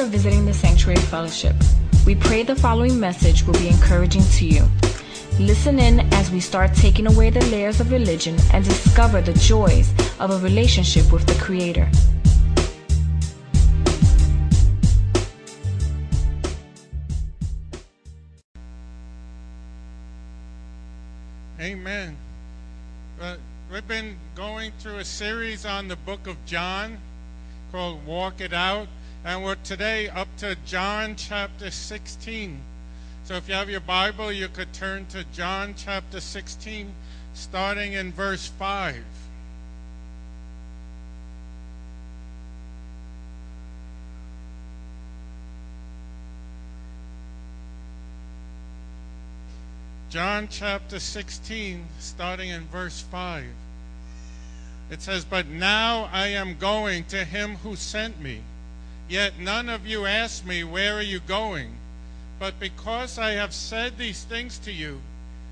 for visiting the Sanctuary Fellowship. We pray the following message will be encouraging to you. Listen in as we start taking away the layers of religion and discover the joys of a relationship with the Creator. Amen. Uh, we've been going through a series on the book of John called Walk It Out, and we're today up to John chapter 16. So if you have your Bible, you could turn to John chapter 16, starting in verse 5. John chapter 16, starting in verse 5. It says, But now I am going to him who sent me. Yet none of you ask me, Where are you going? But because I have said these things to you,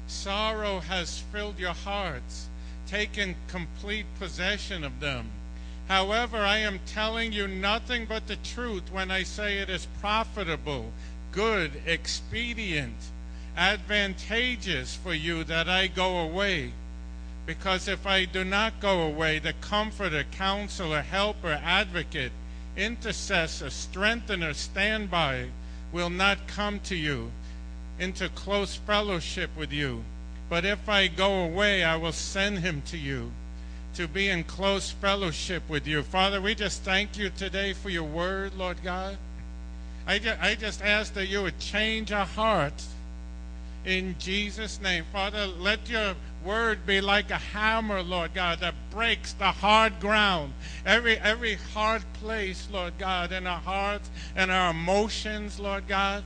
sorrow has filled your hearts, taken complete possession of them. However, I am telling you nothing but the truth when I say it is profitable, good, expedient advantageous for you that I go away. Because if I do not go away, the comforter, counselor, helper, advocate, intercessor, strengthener, standby will not come to you into close fellowship with you. But if I go away, I will send him to you to be in close fellowship with you. Father, we just thank you today for your word, Lord God. I just, I just ask that you would change our hearts in Jesus' name. Father, let your word be like a hammer, Lord God, that breaks the hard ground, every every hard place, Lord God, in our hearts and our emotions, Lord God.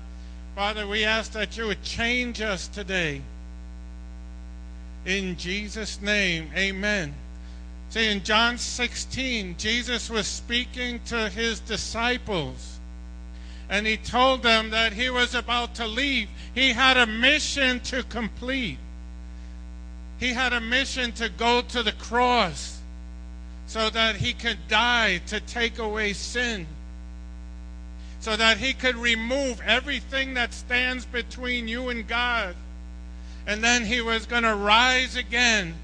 Father, we ask that you would change us today. In Jesus' name, amen. See, in John 16, Jesus was speaking to his disciples and he told them that he was about to leave. He had a mission to complete. He had a mission to go to the cross so that he could die to take away sin, so that he could remove everything that stands between you and God. And then he was going to rise again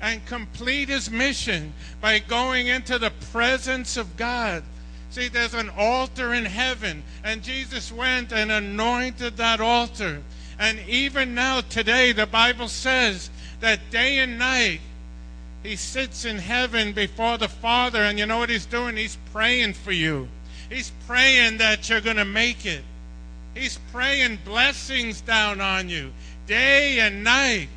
and complete his mission by going into the presence of God See, there's an altar in heaven, and Jesus went and anointed that altar. And even now, today, the Bible says that day and night, he sits in heaven before the Father, and you know what he's doing? He's praying for you. He's praying that you're going to make it. He's praying blessings down on you day and night.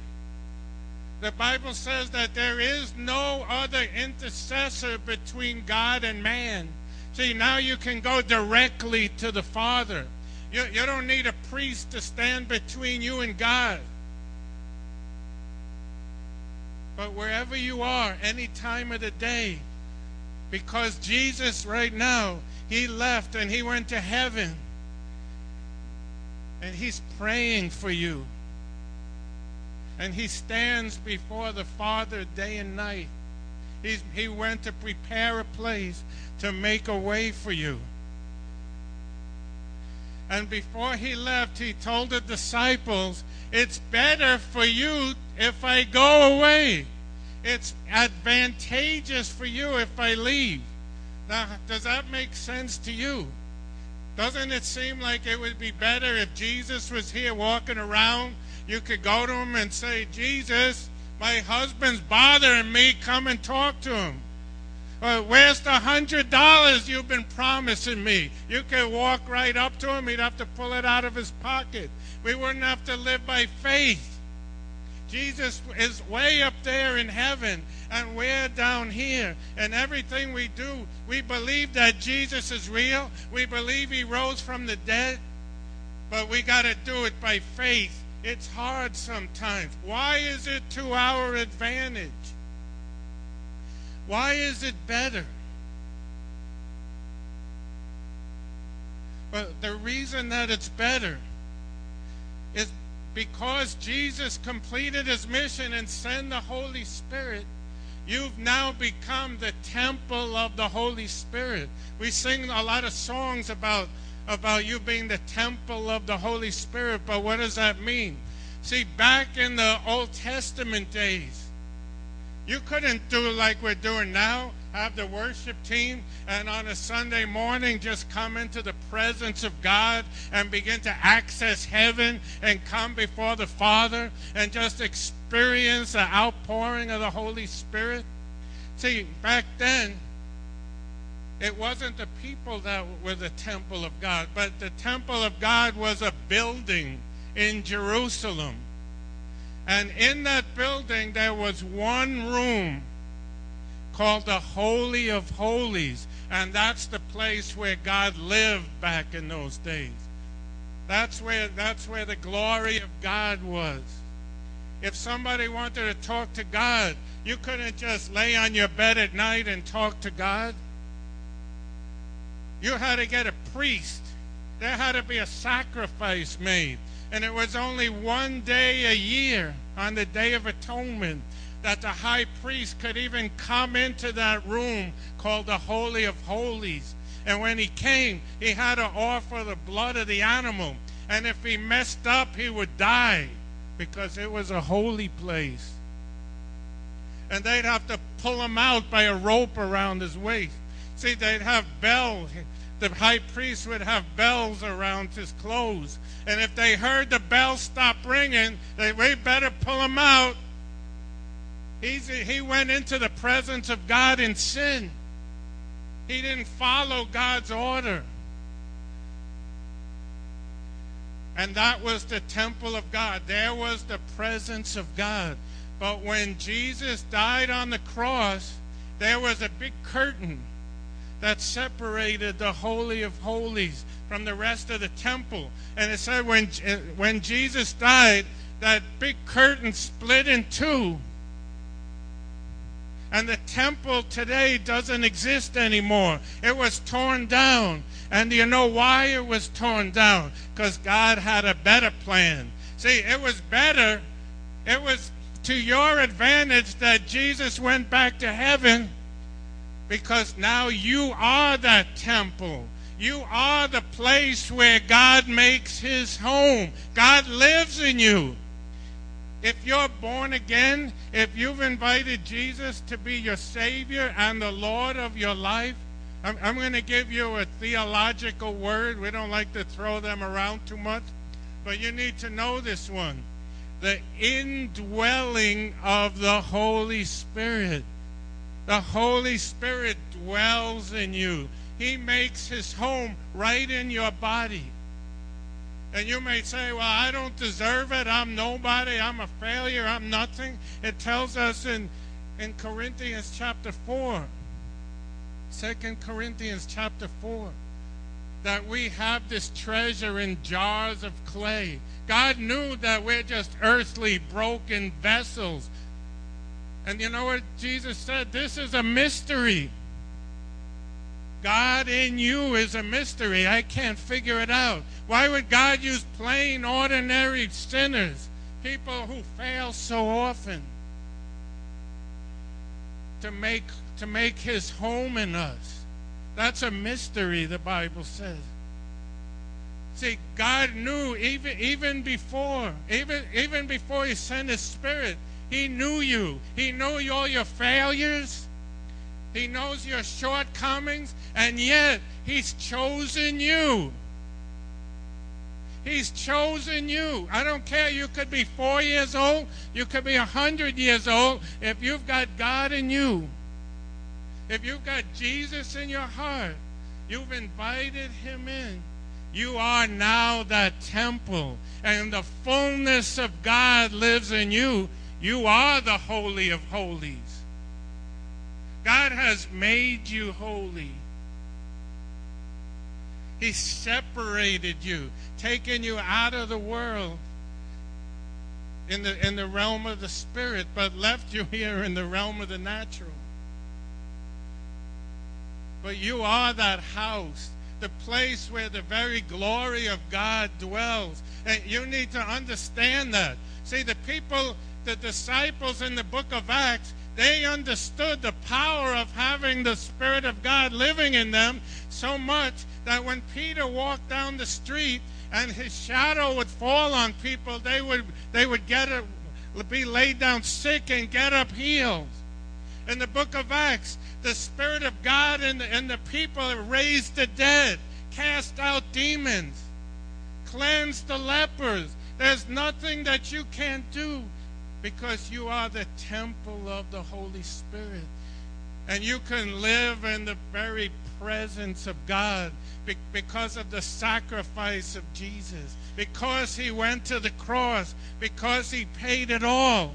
The Bible says that there is no other intercessor between God and man. See, now you can go directly to the Father. You, you don't need a priest to stand between you and God. But wherever you are, any time of the day, because Jesus right now, he left and he went to heaven. And he's praying for you. And he stands before the Father day and night. He's, he went to prepare a place to make a way for you. And before he left, he told the disciples, It's better for you if I go away. It's advantageous for you if I leave. Now, does that make sense to you? Doesn't it seem like it would be better if Jesus was here walking around? You could go to him and say, Jesus, my husband's bothering me. Come and talk to him. Uh, where's the hundred dollars you've been promising me? You could walk right up to him. He'd have to pull it out of his pocket. We wouldn't have to live by faith. Jesus is way up there in heaven, and we're down here. And everything we do, we believe that Jesus is real. We believe he rose from the dead. But we got to do it by faith it's hard sometimes. Why is it to our advantage? Why is it better? Well, the reason that it's better is because Jesus completed his mission and sent the Holy Spirit. You've now become the temple of the Holy Spirit. We sing a lot of songs about about you being the temple of the Holy Spirit, but what does that mean? See, back in the Old Testament days, you couldn't do like we're doing now, have the worship team, and on a Sunday morning just come into the presence of God and begin to access heaven and come before the Father and just experience the outpouring of the Holy Spirit. See, back then, it wasn't the people that were the temple of God, but the temple of God was a building in Jerusalem. And in that building, there was one room called the Holy of Holies. And that's the place where God lived back in those days. That's where, that's where the glory of God was. If somebody wanted to talk to God, you couldn't just lay on your bed at night and talk to God. You had to get a priest. There had to be a sacrifice made. And it was only one day a year, on the Day of Atonement, that the high priest could even come into that room called the Holy of Holies. And when he came, he had to offer the blood of the animal. And if he messed up, he would die because it was a holy place. And they'd have to pull him out by a rope around his waist. See, they'd have bells. The high priest would have bells around his clothes. And if they heard the bell stop ringing, they we better pull him out. He's, he went into the presence of God in sin. He didn't follow God's order. And that was the temple of God. There was the presence of God. But when Jesus died on the cross, there was a big curtain that separated the Holy of Holies from the rest of the temple. And it said when, when Jesus died, that big curtain split in two. And the temple today doesn't exist anymore. It was torn down. And you know why it was torn down? Because God had a better plan. See, it was better, it was to your advantage that Jesus went back to heaven because now you are that temple. You are the place where God makes his home. God lives in you. If you're born again, if you've invited Jesus to be your Savior and the Lord of your life, I'm, I'm going to give you a theological word. We don't like to throw them around too much, but you need to know this one the indwelling of the Holy Spirit. The Holy Spirit dwells in you. He makes his home right in your body. And you may say, Well, I don't deserve it. I'm nobody. I'm a failure. I'm nothing. It tells us in, in Corinthians chapter 4, 2 Corinthians chapter 4, that we have this treasure in jars of clay. God knew that we're just earthly, broken vessels and you know what Jesus said? This is a mystery. God in you is a mystery. I can't figure it out. Why would God use plain, ordinary sinners, people who fail so often, to make, to make his home in us? That's a mystery, the Bible says. See, God knew even, even before, even, even before he sent his spirit, he knew you. He knew all your failures. He knows your shortcomings, and yet He's chosen you. He's chosen you. I don't care. You could be four years old. You could be a hundred years old. If you've got God in you, if you've got Jesus in your heart, you've invited Him in. You are now that temple, and the fullness of God lives in you you are the Holy of Holies. God has made you holy. He separated you, taken you out of the world in the, in the realm of the spirit, but left you here in the realm of the natural. But you are that house, the place where the very glory of God dwells. And you need to understand that. See, the people the disciples in the book of Acts, They understood the power of having the Spirit of God living in them so much that when Peter walked down the street and his shadow would fall on people, they would, they would get a, be laid down sick and get up healed. In the book of Acts, the Spirit of God and the, and the people raised the dead, cast out demons, cleansed the lepers. There's nothing that you can't do because you are the temple of the Holy Spirit. And you can live in the very presence of God because of the sacrifice of Jesus, because he went to the cross, because he paid it all.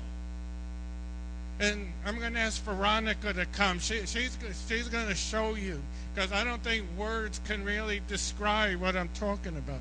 And I'm going to ask Veronica to come. She, she's, she's going to show you because I don't think words can really describe what I'm talking about.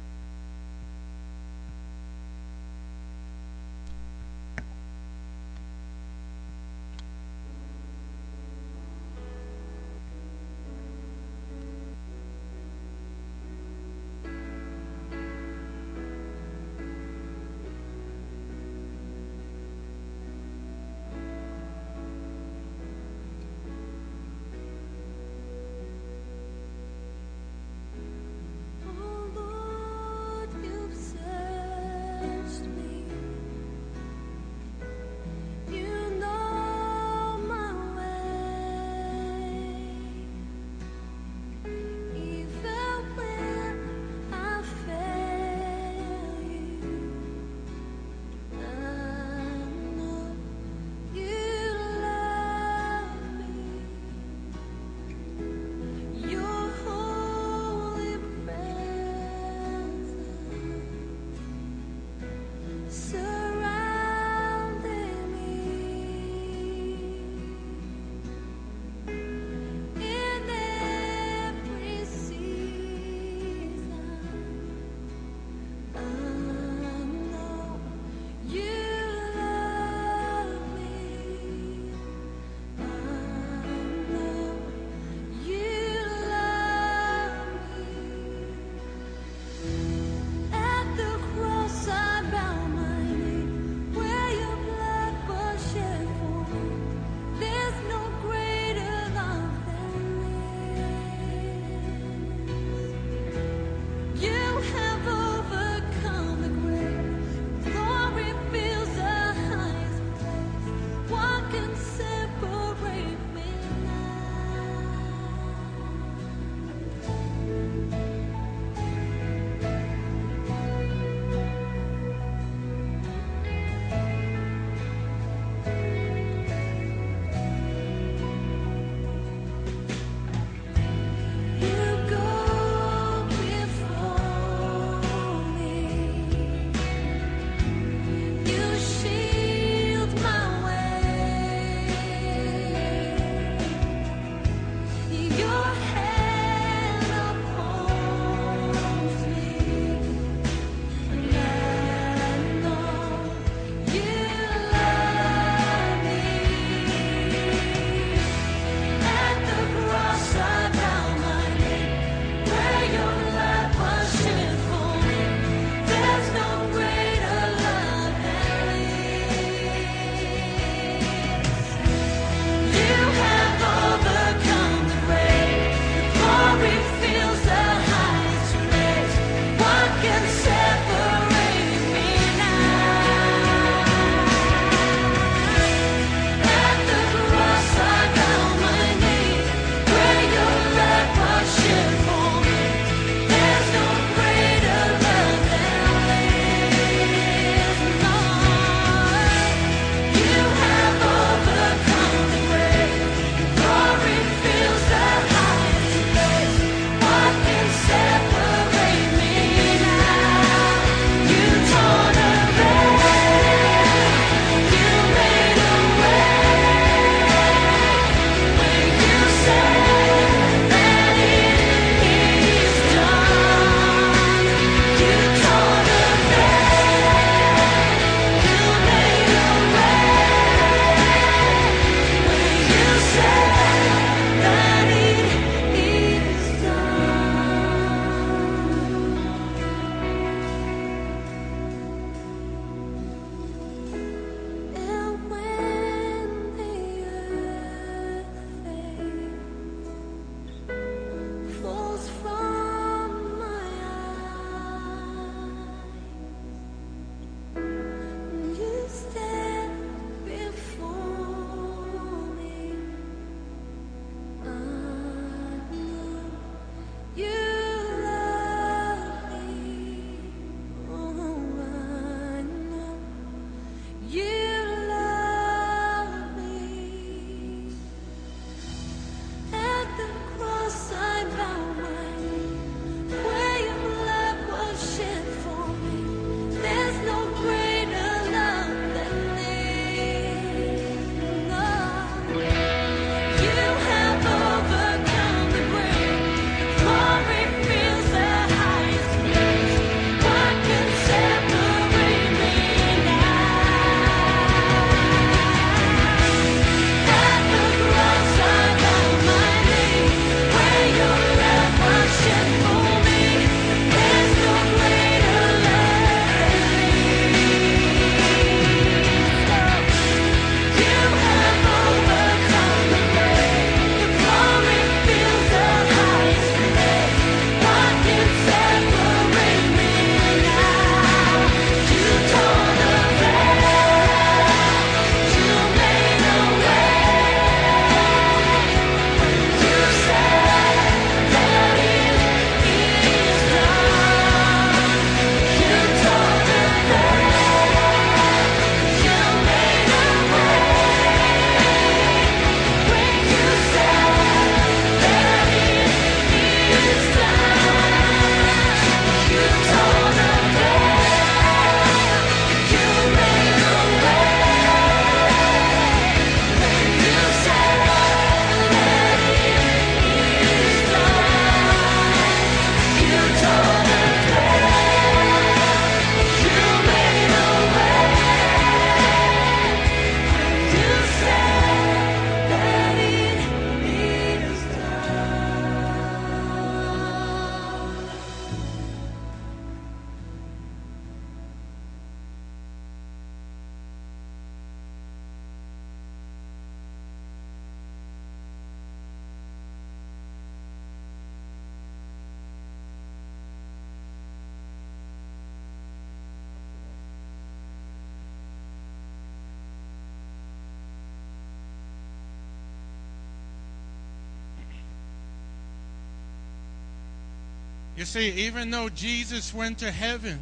You see, even though Jesus went to heaven,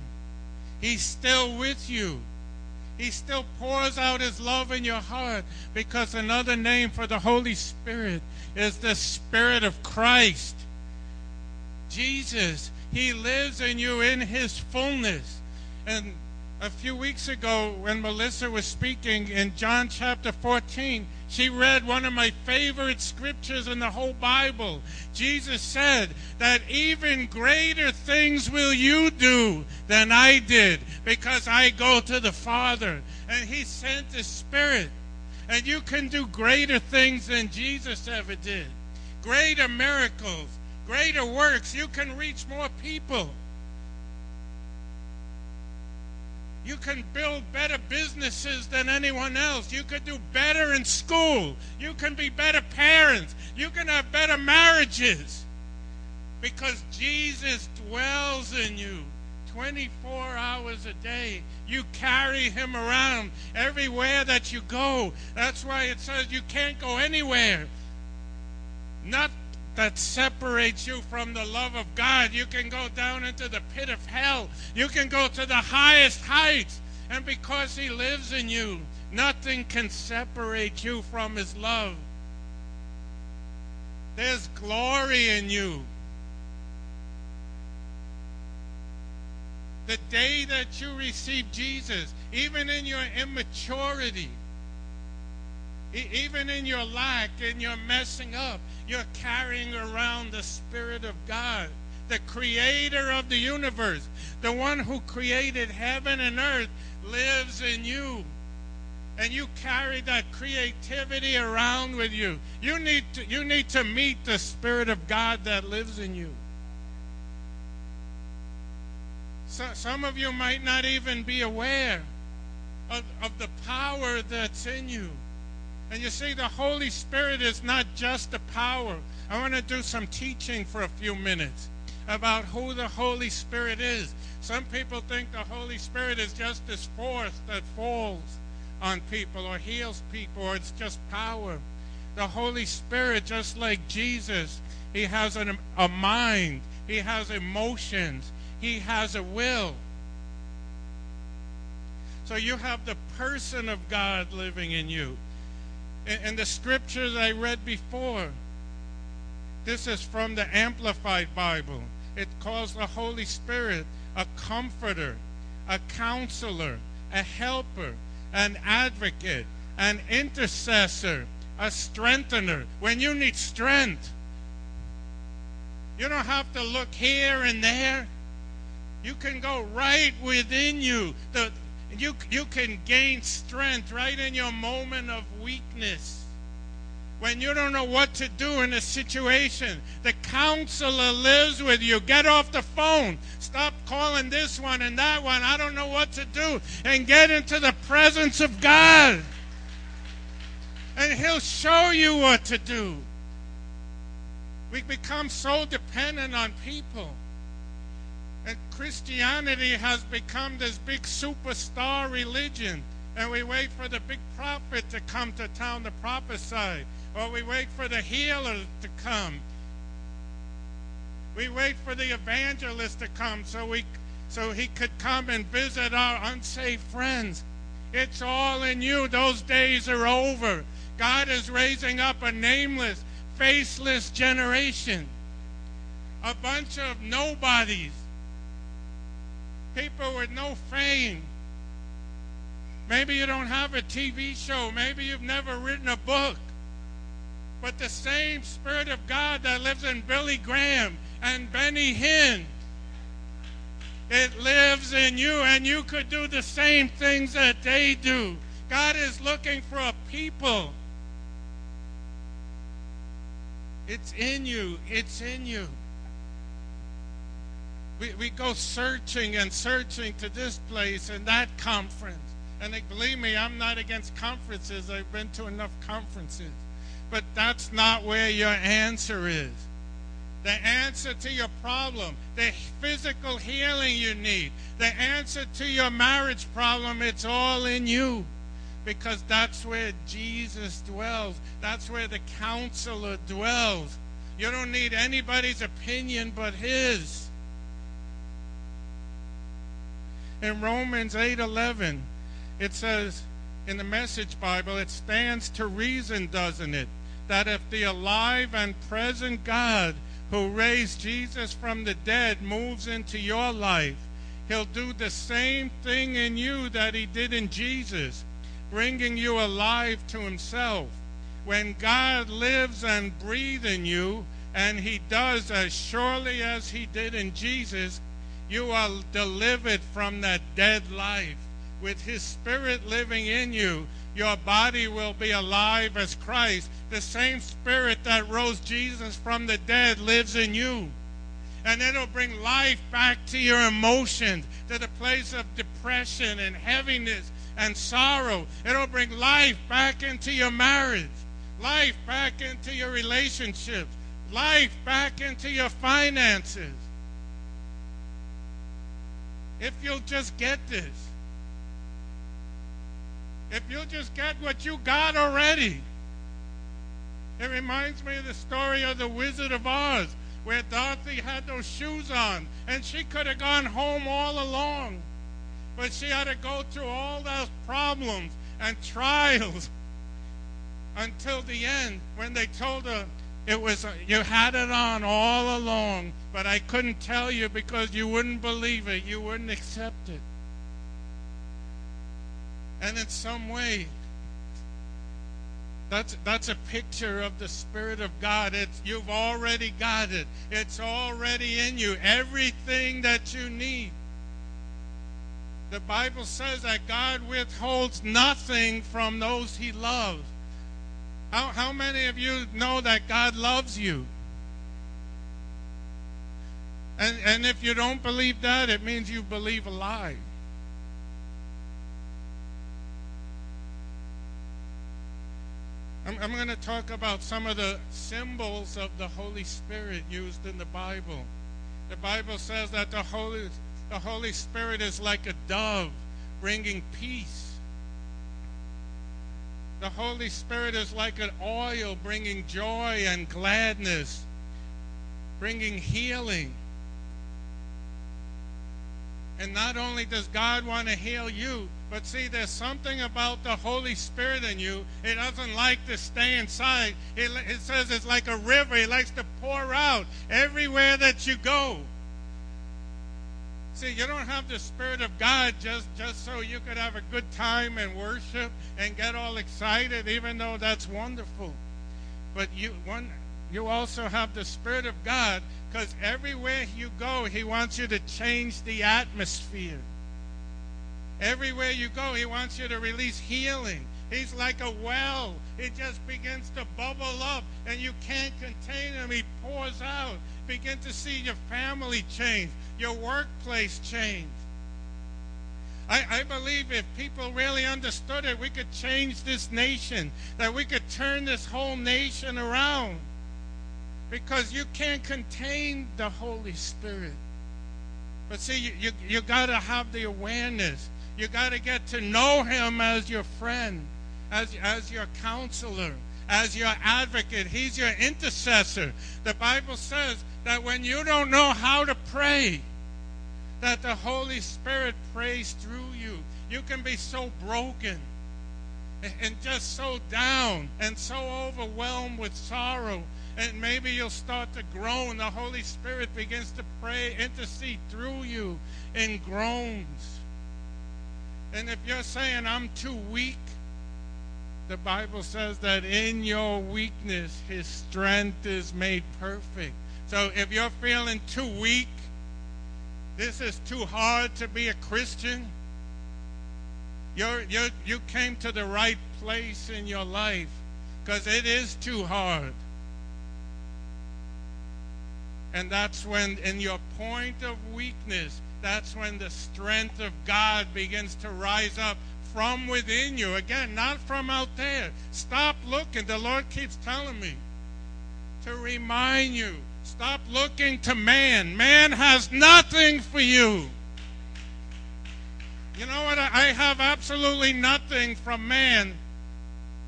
He's still with you. He still pours out His love in your heart because another name for the Holy Spirit is the Spirit of Christ. Jesus, He lives in you in His fullness. And a few weeks ago, when Melissa was speaking in John chapter 14, she read one of my favorite scriptures in the whole Bible. Jesus said that even greater things will you do than I did because I go to the Father. And He sent the Spirit. And you can do greater things than Jesus ever did. Greater miracles, greater works. You can reach more people. You can build better businesses than anyone else. You could do better in school. You can be better parents. You can have better marriages. Because Jesus dwells in you 24 hours a day. You carry him around everywhere that you go. That's why it says you can't go anywhere. Not that separates you from the love of God. You can go down into the pit of hell. You can go to the highest heights. And because He lives in you, nothing can separate you from His love. There's glory in you. The day that you receive Jesus, even in your immaturity, even in your lack, in your messing up, you're carrying around the Spirit of God, the creator of the universe, the one who created heaven and earth, lives in you. And you carry that creativity around with you. You need to, you need to meet the Spirit of God that lives in you. So, some of you might not even be aware of, of the power that's in you. And you see, the Holy Spirit is not just a power. I want to do some teaching for a few minutes about who the Holy Spirit is. Some people think the Holy Spirit is just this force that falls on people or heals people or it's just power. The Holy Spirit, just like Jesus, he has an, a mind, he has emotions, he has a will. So you have the person of God living in you in the scriptures I read before. This is from the Amplified Bible. It calls the Holy Spirit a comforter, a counselor, a helper, an advocate, an intercessor, a strengthener. When you need strength, you don't have to look here and there. You can go right within you. The, you, you can gain strength right in your moment of weakness. When you don't know what to do in a situation, the counselor lives with you. Get off the phone. Stop calling this one and that one. I don't know what to do. And get into the presence of God. And He'll show you what to do. We become so dependent on people. And Christianity has become this big superstar religion. And we wait for the big prophet to come to town to prophesy. Or we wait for the healer to come. We wait for the evangelist to come so we so he could come and visit our unsaved friends. It's all in you. Those days are over. God is raising up a nameless, faceless generation. A bunch of nobodies people with no fame. Maybe you don't have a TV show. Maybe you've never written a book. But the same Spirit of God that lives in Billy Graham and Benny Hinn, it lives in you, and you could do the same things that they do. God is looking for a people. It's in you. It's in you. We, we go searching and searching to this place and that conference. And believe me, I'm not against conferences. I've been to enough conferences. But that's not where your answer is. The answer to your problem, the physical healing you need, the answer to your marriage problem, it's all in you. Because that's where Jesus dwells. That's where the counselor dwells. You don't need anybody's opinion but his. In Romans 8:11, it says in the Message Bible, it stands to reason, doesn't it, that if the alive and present God who raised Jesus from the dead moves into your life, he'll do the same thing in you that he did in Jesus, bringing you alive to himself. When God lives and breathes in you, and he does as surely as he did in Jesus, you are delivered from that dead life. With his spirit living in you, your body will be alive as Christ. The same spirit that rose Jesus from the dead lives in you. And it'll bring life back to your emotions, to the place of depression and heaviness and sorrow. It'll bring life back into your marriage, life back into your relationships, life back into your finances. If you'll just get this. If you'll just get what you got already. It reminds me of the story of the Wizard of Oz, where Dorothy had those shoes on, and she could have gone home all along. But she had to go through all those problems and trials until the end when they told her it was uh, you had it on all along, but I couldn't tell you because you wouldn't believe it, you wouldn't accept it. And in some way, that's that's a picture of the Spirit of God. It's you've already got it. It's already in you. Everything that you need. The Bible says that God withholds nothing from those he loves. How, how many of you know that God loves you? And, and if you don't believe that, it means you believe a lie. I'm, I'm going to talk about some of the symbols of the Holy Spirit used in the Bible. The Bible says that the Holy, the Holy Spirit is like a dove bringing peace the Holy Spirit is like an oil bringing joy and gladness, bringing healing. And not only does God want to heal you, but see, there's something about the Holy Spirit in you. It doesn't like to stay inside. It, it says it's like a river. It likes to pour out everywhere that you go. See, you don't have the Spirit of God just, just so you could have a good time and worship and get all excited, even though that's wonderful. But you one you also have the Spirit of God because everywhere you go, He wants you to change the atmosphere. Everywhere you go, He wants you to release healing. He's like a well. He just begins to bubble up, and you can't contain him. He pours out. Begin to see your family change your workplace change. I, I, believe if people really understood it, we could change this nation, that we could turn this whole nation around. Because you can't contain the Holy Spirit. But see, you, you, you got to have the awareness. You got to get to know Him as your friend, as, as your counselor, as your advocate. He's your intercessor. The Bible says that when you don't know how to pray, that the Holy Spirit prays through you. You can be so broken and just so down and so overwhelmed with sorrow. And maybe you'll start to groan. The Holy Spirit begins to pray, intercede through you in groans. And if you're saying, I'm too weak, the Bible says that in your weakness, His strength is made perfect. So if you're feeling too weak, this is too hard to be a Christian, you're, you're, you came to the right place in your life because it is too hard. And that's when, in your point of weakness, that's when the strength of God begins to rise up from within you. Again, not from out there. Stop looking. The Lord keeps telling me to remind you stop looking to man. Man has nothing for you. You know what? I have absolutely nothing from man.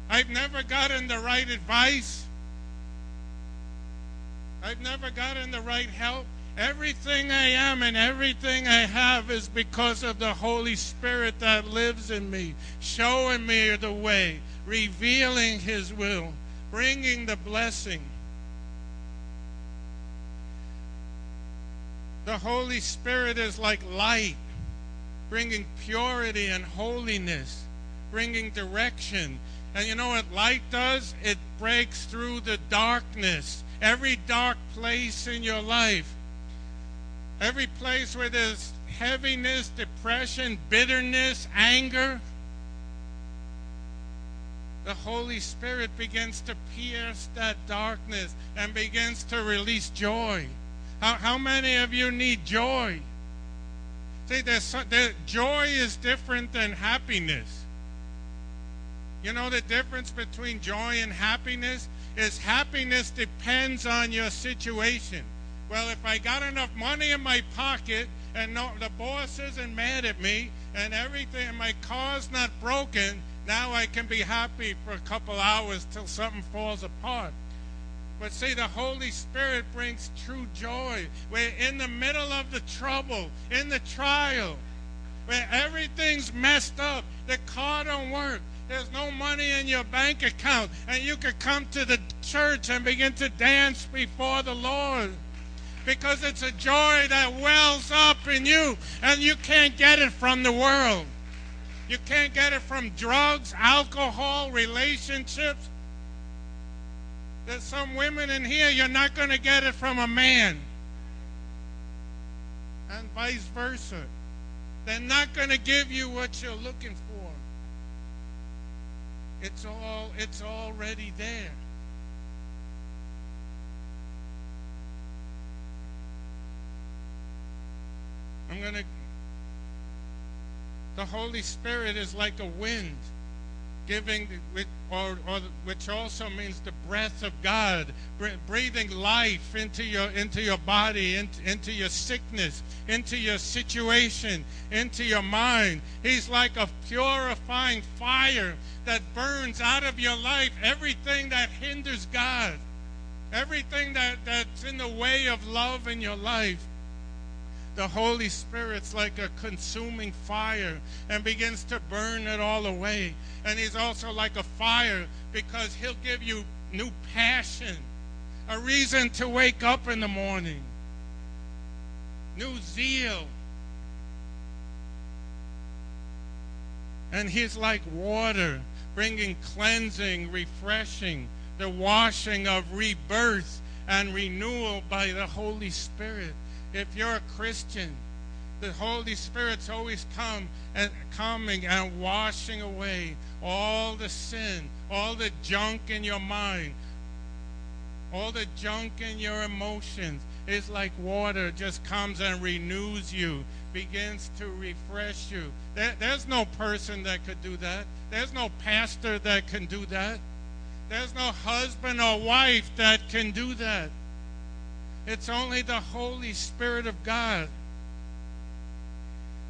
I've never gotten the right advice. I've never gotten the right help. Everything I am and everything I have is because of the Holy Spirit that lives in me, showing me the way, revealing His will, bringing the blessing. The Holy Spirit is like light, bringing purity and holiness, bringing direction. And you know what light does? It breaks through the darkness, every dark place in your life. Every place where there's heaviness, depression, bitterness, anger, the Holy Spirit begins to pierce that darkness and begins to release joy. How, how many of you need joy? See, there's, there, joy is different than happiness. You know the difference between joy and happiness? Is happiness depends on your situation. Well, if I got enough money in my pocket and no, the boss isn't mad at me and everything, and my car's not broken, now I can be happy for a couple hours till something falls apart. But see, the Holy Spirit brings true joy. We're in the middle of the trouble, in the trial, where everything's messed up. The car don't work. There's no money in your bank account. And you could come to the church and begin to dance before the Lord. Because it's a joy that wells up in you. And you can't get it from the world. You can't get it from drugs, alcohol, relationships. There's some women in here, you're not going to get it from a man. And vice versa. They're not going to give you what you're looking for. It's all it's already there. I'm going to the Holy Spirit is like a wind giving or, or which also means the breath of God, breathing life into your into your body, into, into your sickness, into your situation, into your mind. He's like a purifying fire that burns out of your life everything that hinders God, everything that, that's in the way of love in your life the Holy Spirit's like a consuming fire and begins to burn it all away. And He's also like a fire because He'll give you new passion, a reason to wake up in the morning, new zeal. And He's like water, bringing cleansing, refreshing, the washing of rebirth and renewal by the Holy Spirit if you're a Christian, the Holy Spirit's always come and coming and washing away all the sin, all the junk in your mind, all the junk in your emotions. It's like water just comes and renews you, begins to refresh you. There, there's no person that could do that. There's no pastor that can do that. There's no husband or wife that can do that. It's only the Holy Spirit of God.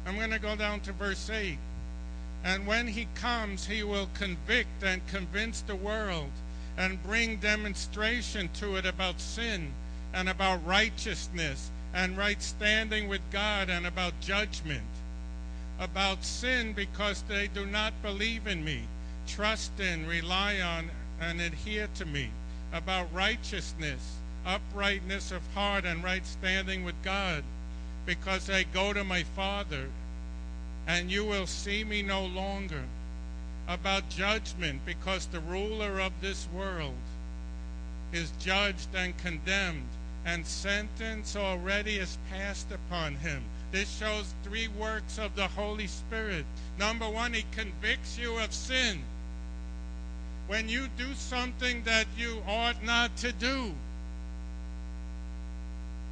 I'm going to go down to verse 8. And when he comes, he will convict and convince the world and bring demonstration to it about sin and about righteousness and right standing with God and about judgment. About sin because they do not believe in me, trust in, rely on, and adhere to me. About righteousness uprightness of heart and right standing with God, because I go to my Father, and you will see me no longer. About judgment, because the ruler of this world is judged and condemned, and sentence already is passed upon him. This shows three works of the Holy Spirit. Number one, he convicts you of sin. When you do something that you ought not to do,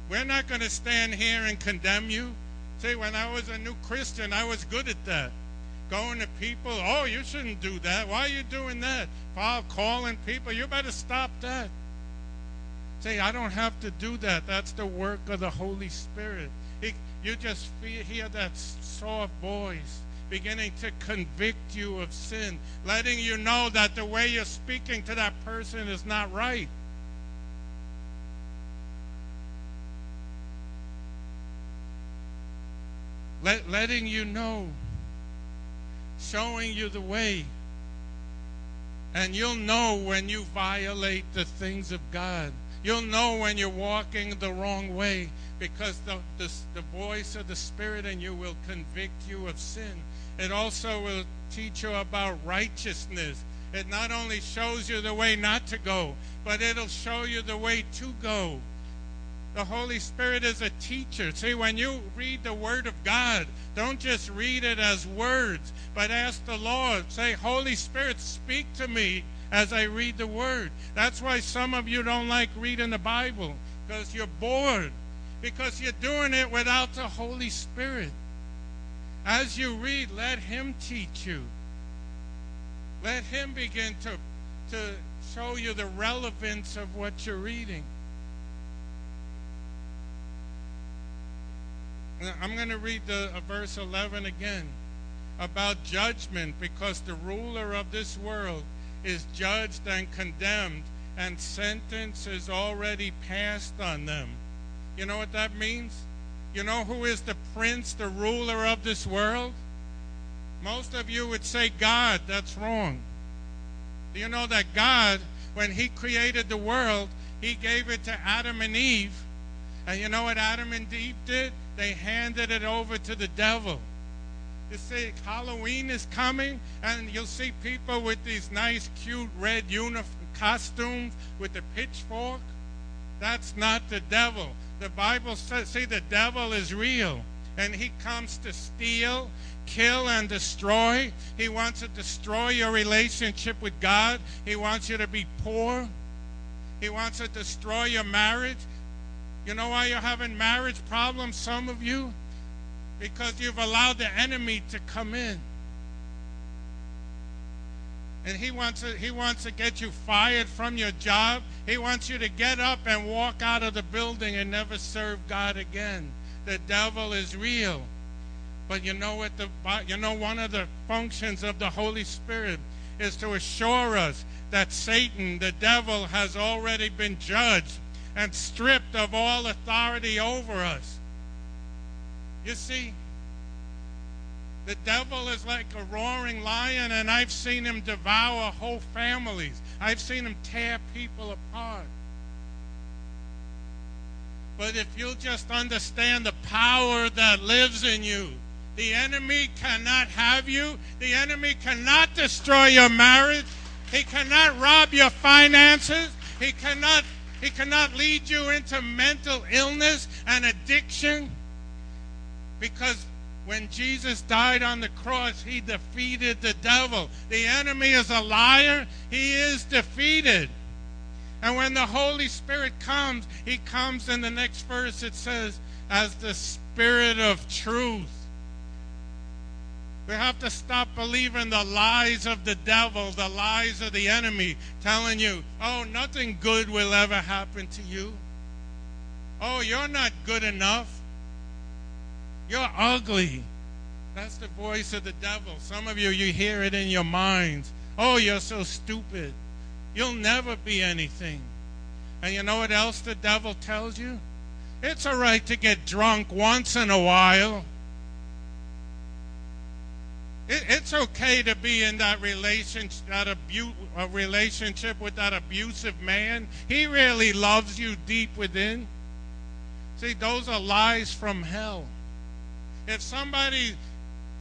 we're not going to stand here and condemn you. See, when I was a new Christian, I was good at that. Going to people, oh, you shouldn't do that. Why are you doing that? Paul calling people, you better stop that. Say, I don't have to do that. That's the work of the Holy Spirit. He, you just feel, hear that soft voice beginning to convict you of sin, letting you know that the way you're speaking to that person is not right. Let, letting you know, showing you the way. And you'll know when you violate the things of God. You'll know when you're walking the wrong way because the, the, the voice of the Spirit in you will convict you of sin. It also will teach you about righteousness. It not only shows you the way not to go, but it'll show you the way to go. The Holy Spirit is a teacher. See, when you read the Word of God, don't just read it as words, but ask the Lord. Say, Holy Spirit, speak to me as I read the Word. That's why some of you don't like reading the Bible, because you're bored, because you're doing it without the Holy Spirit. As you read, let Him teach you. Let Him begin to, to show you the relevance of what you're reading. I'm going to read the uh, verse 11 again about judgment because the ruler of this world is judged and condemned and sentence is already passed on them. You know what that means? You know who is the prince, the ruler of this world? Most of you would say God. That's wrong. Do you know that God, when He created the world, He gave it to Adam and Eve. And you know what Adam and Eve did? They handed it over to the devil. You see, Halloween is coming, and you'll see people with these nice, cute red uniform costumes with the pitchfork. That's not the devil. The Bible says, see, the devil is real, and he comes to steal, kill, and destroy. He wants to destroy your relationship with God. He wants you to be poor. He wants to destroy your marriage. You know why you're having marriage problems, some of you? Because you've allowed the enemy to come in. And he wants to, he wants to get you fired from your job. He wants you to get up and walk out of the building and never serve God again. The devil is real. But you know what the you know one of the functions of the Holy Spirit is to assure us that Satan, the devil, has already been judged and stripped of all authority over us. You see, the devil is like a roaring lion, and I've seen him devour whole families. I've seen him tear people apart. But if you'll just understand the power that lives in you, the enemy cannot have you. The enemy cannot destroy your marriage. He cannot rob your finances. He cannot he cannot lead you into mental illness and addiction because when Jesus died on the cross, he defeated the devil. The enemy is a liar, he is defeated. And when the Holy Spirit comes, he comes in the next verse, it says, as the Spirit of truth. We have to stop believing the lies of the devil, the lies of the enemy, telling you, oh, nothing good will ever happen to you. Oh, you're not good enough. You're ugly. That's the voice of the devil. Some of you, you hear it in your minds. Oh, you're so stupid. You'll never be anything. And you know what else the devil tells you? It's all right to get drunk once in a while. It, it's okay to be in that relationship, that abu- a relationship with that abusive man. He really loves you deep within. See, those are lies from hell. If somebody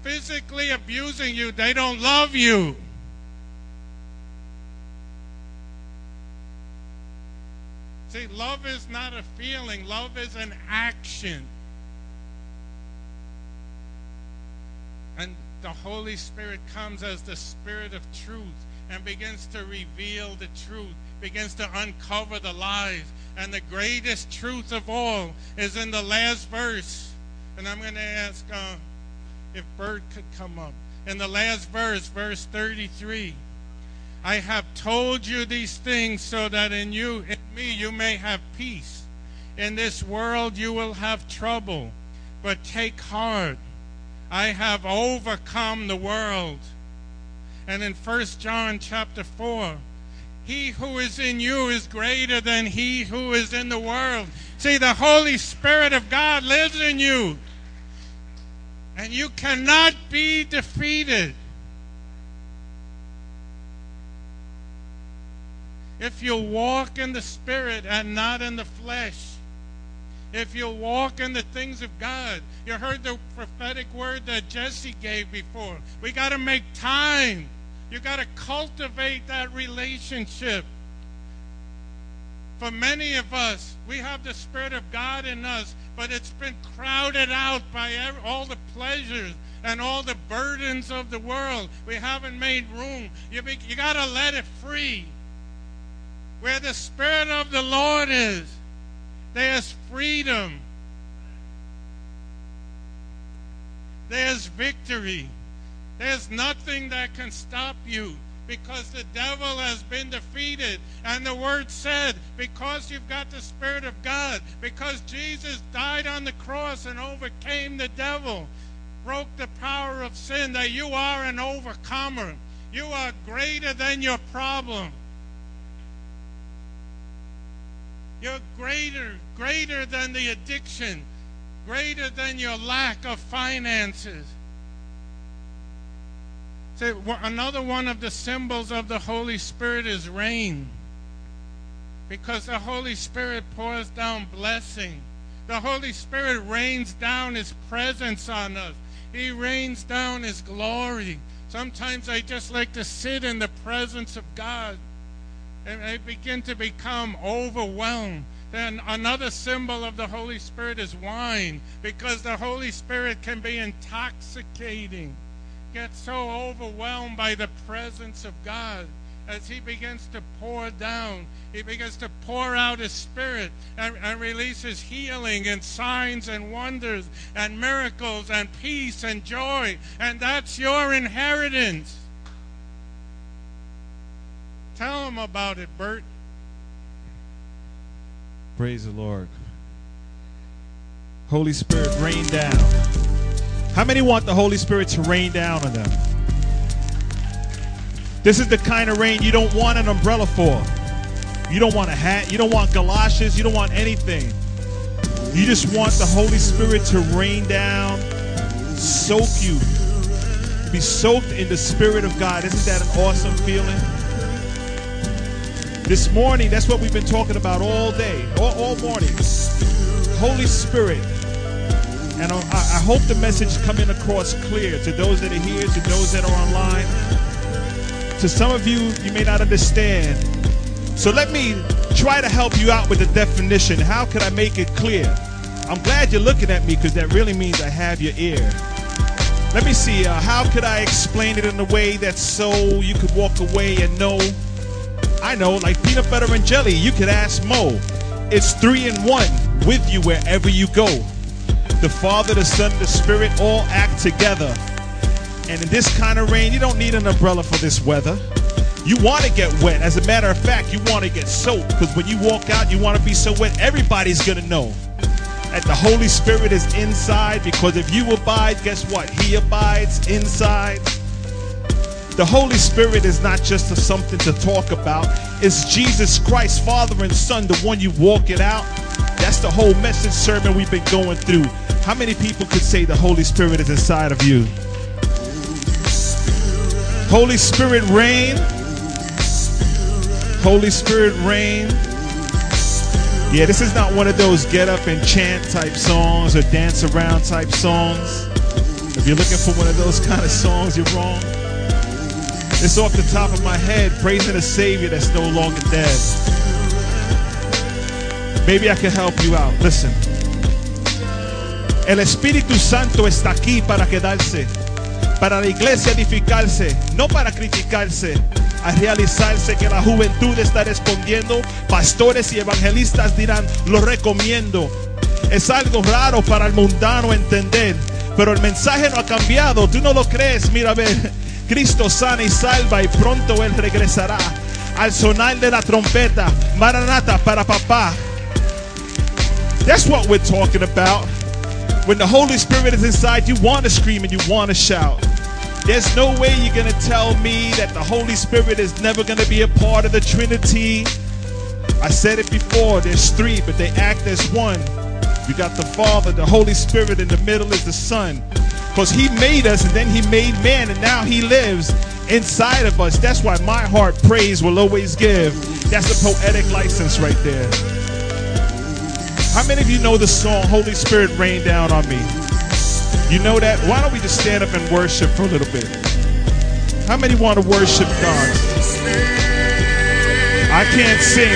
physically abusing you, they don't love you. See, love is not a feeling, love is an action. And the Holy Spirit comes as the Spirit of truth and begins to reveal the truth, begins to uncover the lies. And the greatest truth of all is in the last verse. And I'm going to ask uh, if Bert could come up. In the last verse, verse 33, I have told you these things so that in you, in me, you may have peace. In this world you will have trouble, but take heart. I have overcome the world. And in 1 John chapter 4, he who is in you is greater than he who is in the world. See, the Holy Spirit of God lives in you. And you cannot be defeated. If you walk in the Spirit and not in the flesh, if you walk in the things of God, you heard the prophetic word that Jesse gave before. We got to make time. You got to cultivate that relationship. For many of us, we have the Spirit of God in us, but it's been crowded out by all the pleasures and all the burdens of the world. We haven't made room. You, you got to let it free. Where the Spirit of the Lord is, there's freedom. There's victory. There's nothing that can stop you because the devil has been defeated. And the word said, because you've got the Spirit of God, because Jesus died on the cross and overcame the devil, broke the power of sin, that you are an overcomer. You are greater than your problem. You're greater, greater than the addiction, greater than your lack of finances. Say, another one of the symbols of the Holy Spirit is rain. Because the Holy Spirit pours down blessing. The Holy Spirit rains down His presence on us. He rains down His glory. Sometimes I just like to sit in the presence of God and I begin to become overwhelmed. Then another symbol of the Holy Spirit is wine because the Holy Spirit can be intoxicating get so overwhelmed by the presence of God as He begins to pour down. He begins to pour out His Spirit and, and releases healing and signs and wonders and miracles and peace and joy. And that's your inheritance. Tell them about it, Bert. Praise the Lord. Holy Spirit, rain down. How many want the Holy Spirit to rain down on them? This is the kind of rain you don't want an umbrella for. You don't want a hat. You don't want galoshes. You don't want anything. You just want the Holy Spirit to rain down, soak you, be soaked in the Spirit of God. Isn't that an awesome feeling? This morning, that's what we've been talking about all day, all, all morning. Holy Spirit, and I, I hope the message coming across clear to those that are here, to those that are online. To some of you, you may not understand. So let me try to help you out with the definition. How could I make it clear? I'm glad you're looking at me because that really means I have your ear. Let me see, uh, how could I explain it in a way that's so you could walk away and know? I know, like peanut butter and jelly, you could ask Mo. It's three in one with you wherever you go. The Father, the Son, the Spirit all act together. And in this kind of rain, you don't need an umbrella for this weather. You want to get wet. As a matter of fact, you want to get soaked because when you walk out, you want to be so wet, everybody's going to know that the Holy Spirit is inside because if you abide, guess what? He abides inside. The Holy Spirit is not just something to talk about. It's Jesus Christ, Father and Son, the one you walk it out. That's the whole message sermon we've been going through. How many people could say the Holy Spirit is inside of you? Holy Spirit rain. Holy Spirit rain. Yeah, this is not one of those get up and chant type songs or dance around type songs. If you're looking for one of those kind of songs, you're wrong. It's off the top of my head, praising a Savior that's no longer dead. Maybe I can help you out. Listen. El Espíritu Santo está aquí para quedarse, para la iglesia edificarse, no para criticarse, a realizarse que la juventud está respondiendo. Pastores y evangelistas dirán, lo recomiendo. Es algo raro para el mundano entender, pero el mensaje no ha cambiado. Tú no lo crees, mira a ver. Cristo sana y salva y pronto Él regresará. Al sonar de la trompeta, Maranata para papá. That's what we're talking about. When the Holy Spirit is inside, you want to scream and you want to shout. There's no way you're going to tell me that the Holy Spirit is never going to be a part of the Trinity. I said it before, there's three, but they act as one. You got the Father, the Holy Spirit, in the middle is the Son. Because he made us and then he made man and now he lives inside of us. That's why my heart praise will always give. That's a poetic license right there. How many of you know the song Holy Spirit Rain Down on Me? You know that? Why don't we just stand up and worship for a little bit? How many want to worship God? I can't sing,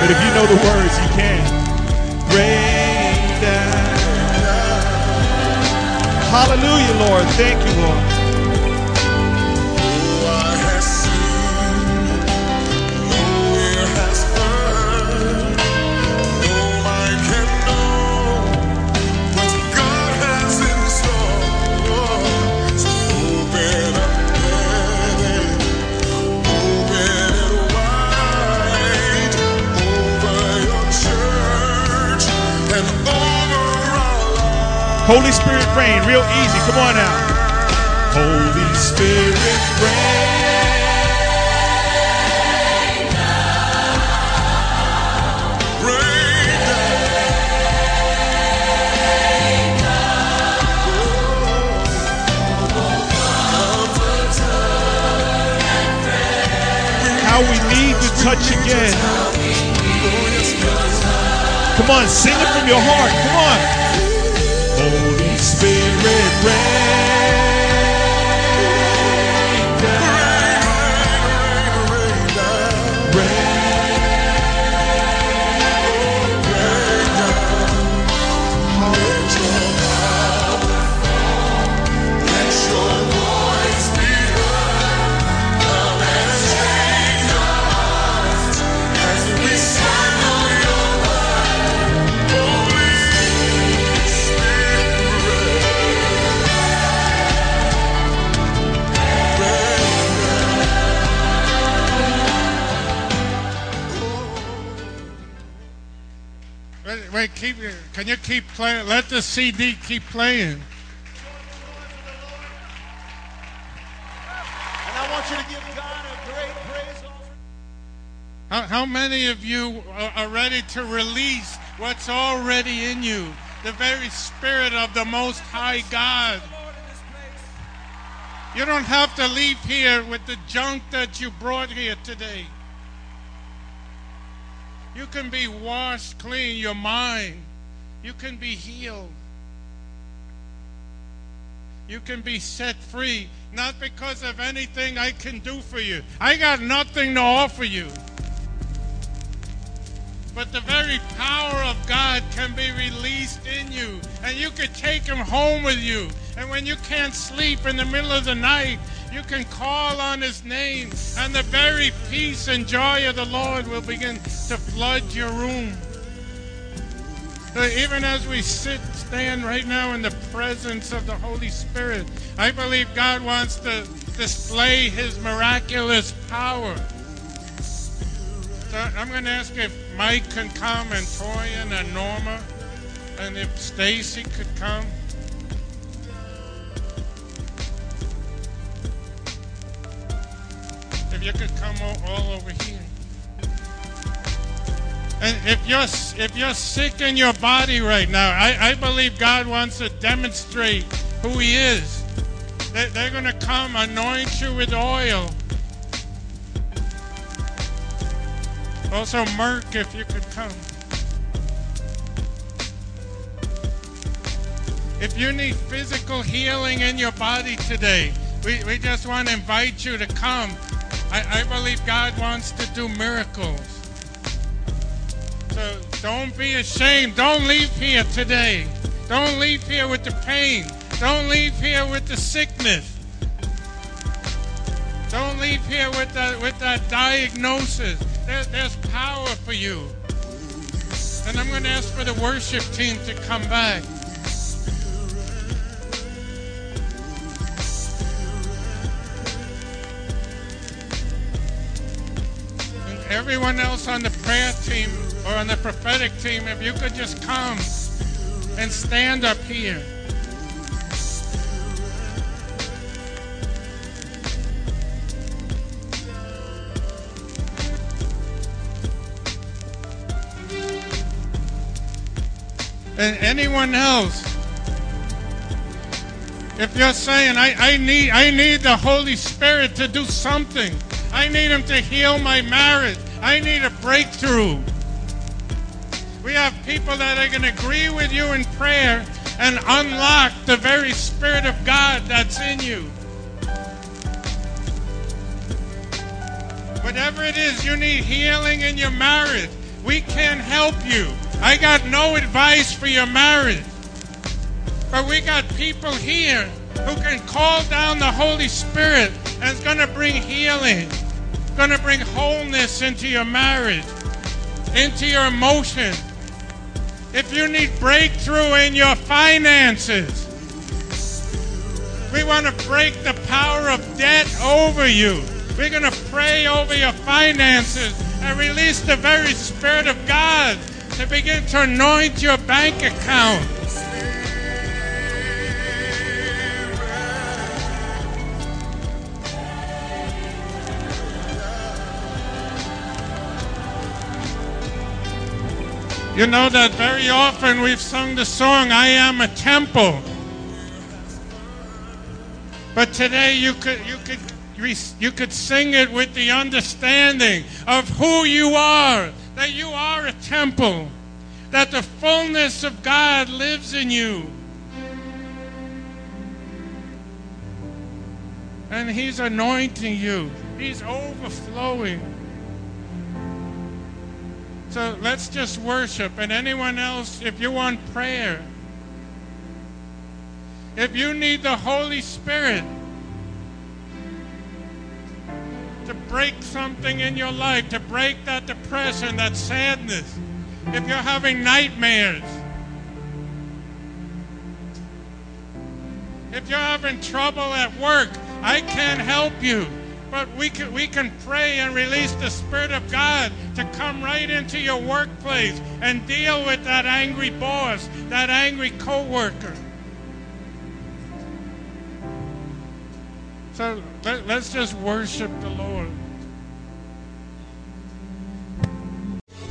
but if you know the words, you can. Rain Hallelujah, Lord. Thank you, Lord. Holy Spirit rain, real easy. Come on now. Holy Spirit rain. How we need to touch again. Come on, sing it from your heart. Come on. Keep. Can you keep playing? Let the CD keep playing. And I want you to give God a great praise. How, how many of you are ready to release what's already in you? The very spirit of the Most High God. You don't have to leave here with the junk that you brought here today. You can be washed clean, your mind. You can be healed. You can be set free, not because of anything I can do for you. I got nothing to offer you. But the very power of God can be released in you, and you can take him home with you. And when you can't sleep in the middle of the night, you can call on his name, and the very peace and joy of the Lord will begin to flood your room. So even as we sit, stand right now in the presence of the Holy Spirit, I believe God wants to display his miraculous power. So I'm going to ask if Mike can come and Toyin and Norma, and if Stacy could come. You could come all over here. And if you're if you're sick in your body right now, I, I believe God wants to demonstrate who He is. They, they're going to come anoint you with oil. Also, Merck, if you could come. If you need physical healing in your body today, we, we just want to invite you to come. I, I believe God wants to do miracles. So don't be ashamed. Don't leave here today. Don't leave here with the pain. Don't leave here with the sickness. Don't leave here with that with that diagnosis. There, there's power for you. And I'm going to ask for the worship team to come back. Everyone else on the prayer team or on the prophetic team, if you could just come and stand up here. And anyone else, If you're saying, I, I, need, I need the Holy Spirit to do something, I need Him to heal my marriage, I need a breakthrough. We have people that are going to agree with you in prayer and unlock the very Spirit of God that's in you. Whatever it is you need healing in your marriage, we can help you. I got no advice for your marriage. But we got people here who can call down the Holy Spirit and it's going to bring healing, going to bring wholeness into your marriage, into your emotions. If you need breakthrough in your finances, we want to break the power of debt over you. We're going to pray over your finances and release the very Spirit of God to begin to anoint your bank account. You know that very often we've sung the song, I am a temple. But today you could, you could, you could sing it with the understanding of who you are, that you are a temple, that the fullness of God lives in you. And He's anointing you, He's overflowing. So let's just worship. And anyone else, if you want prayer, if you need the Holy Spirit to break something in your life, to break that depression, that sadness, if you're having nightmares, if you're having trouble at work, I can help you. But we can, we can pray and release the Spirit of God to come right into your workplace and deal with that angry boss, that angry coworker. So let, let's just worship the Lord.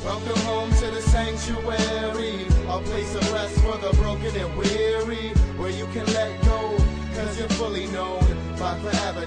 Welcome home to the sanctuary, a place of rest for the broken and weary, where you can let go, cause you're fully known by forever,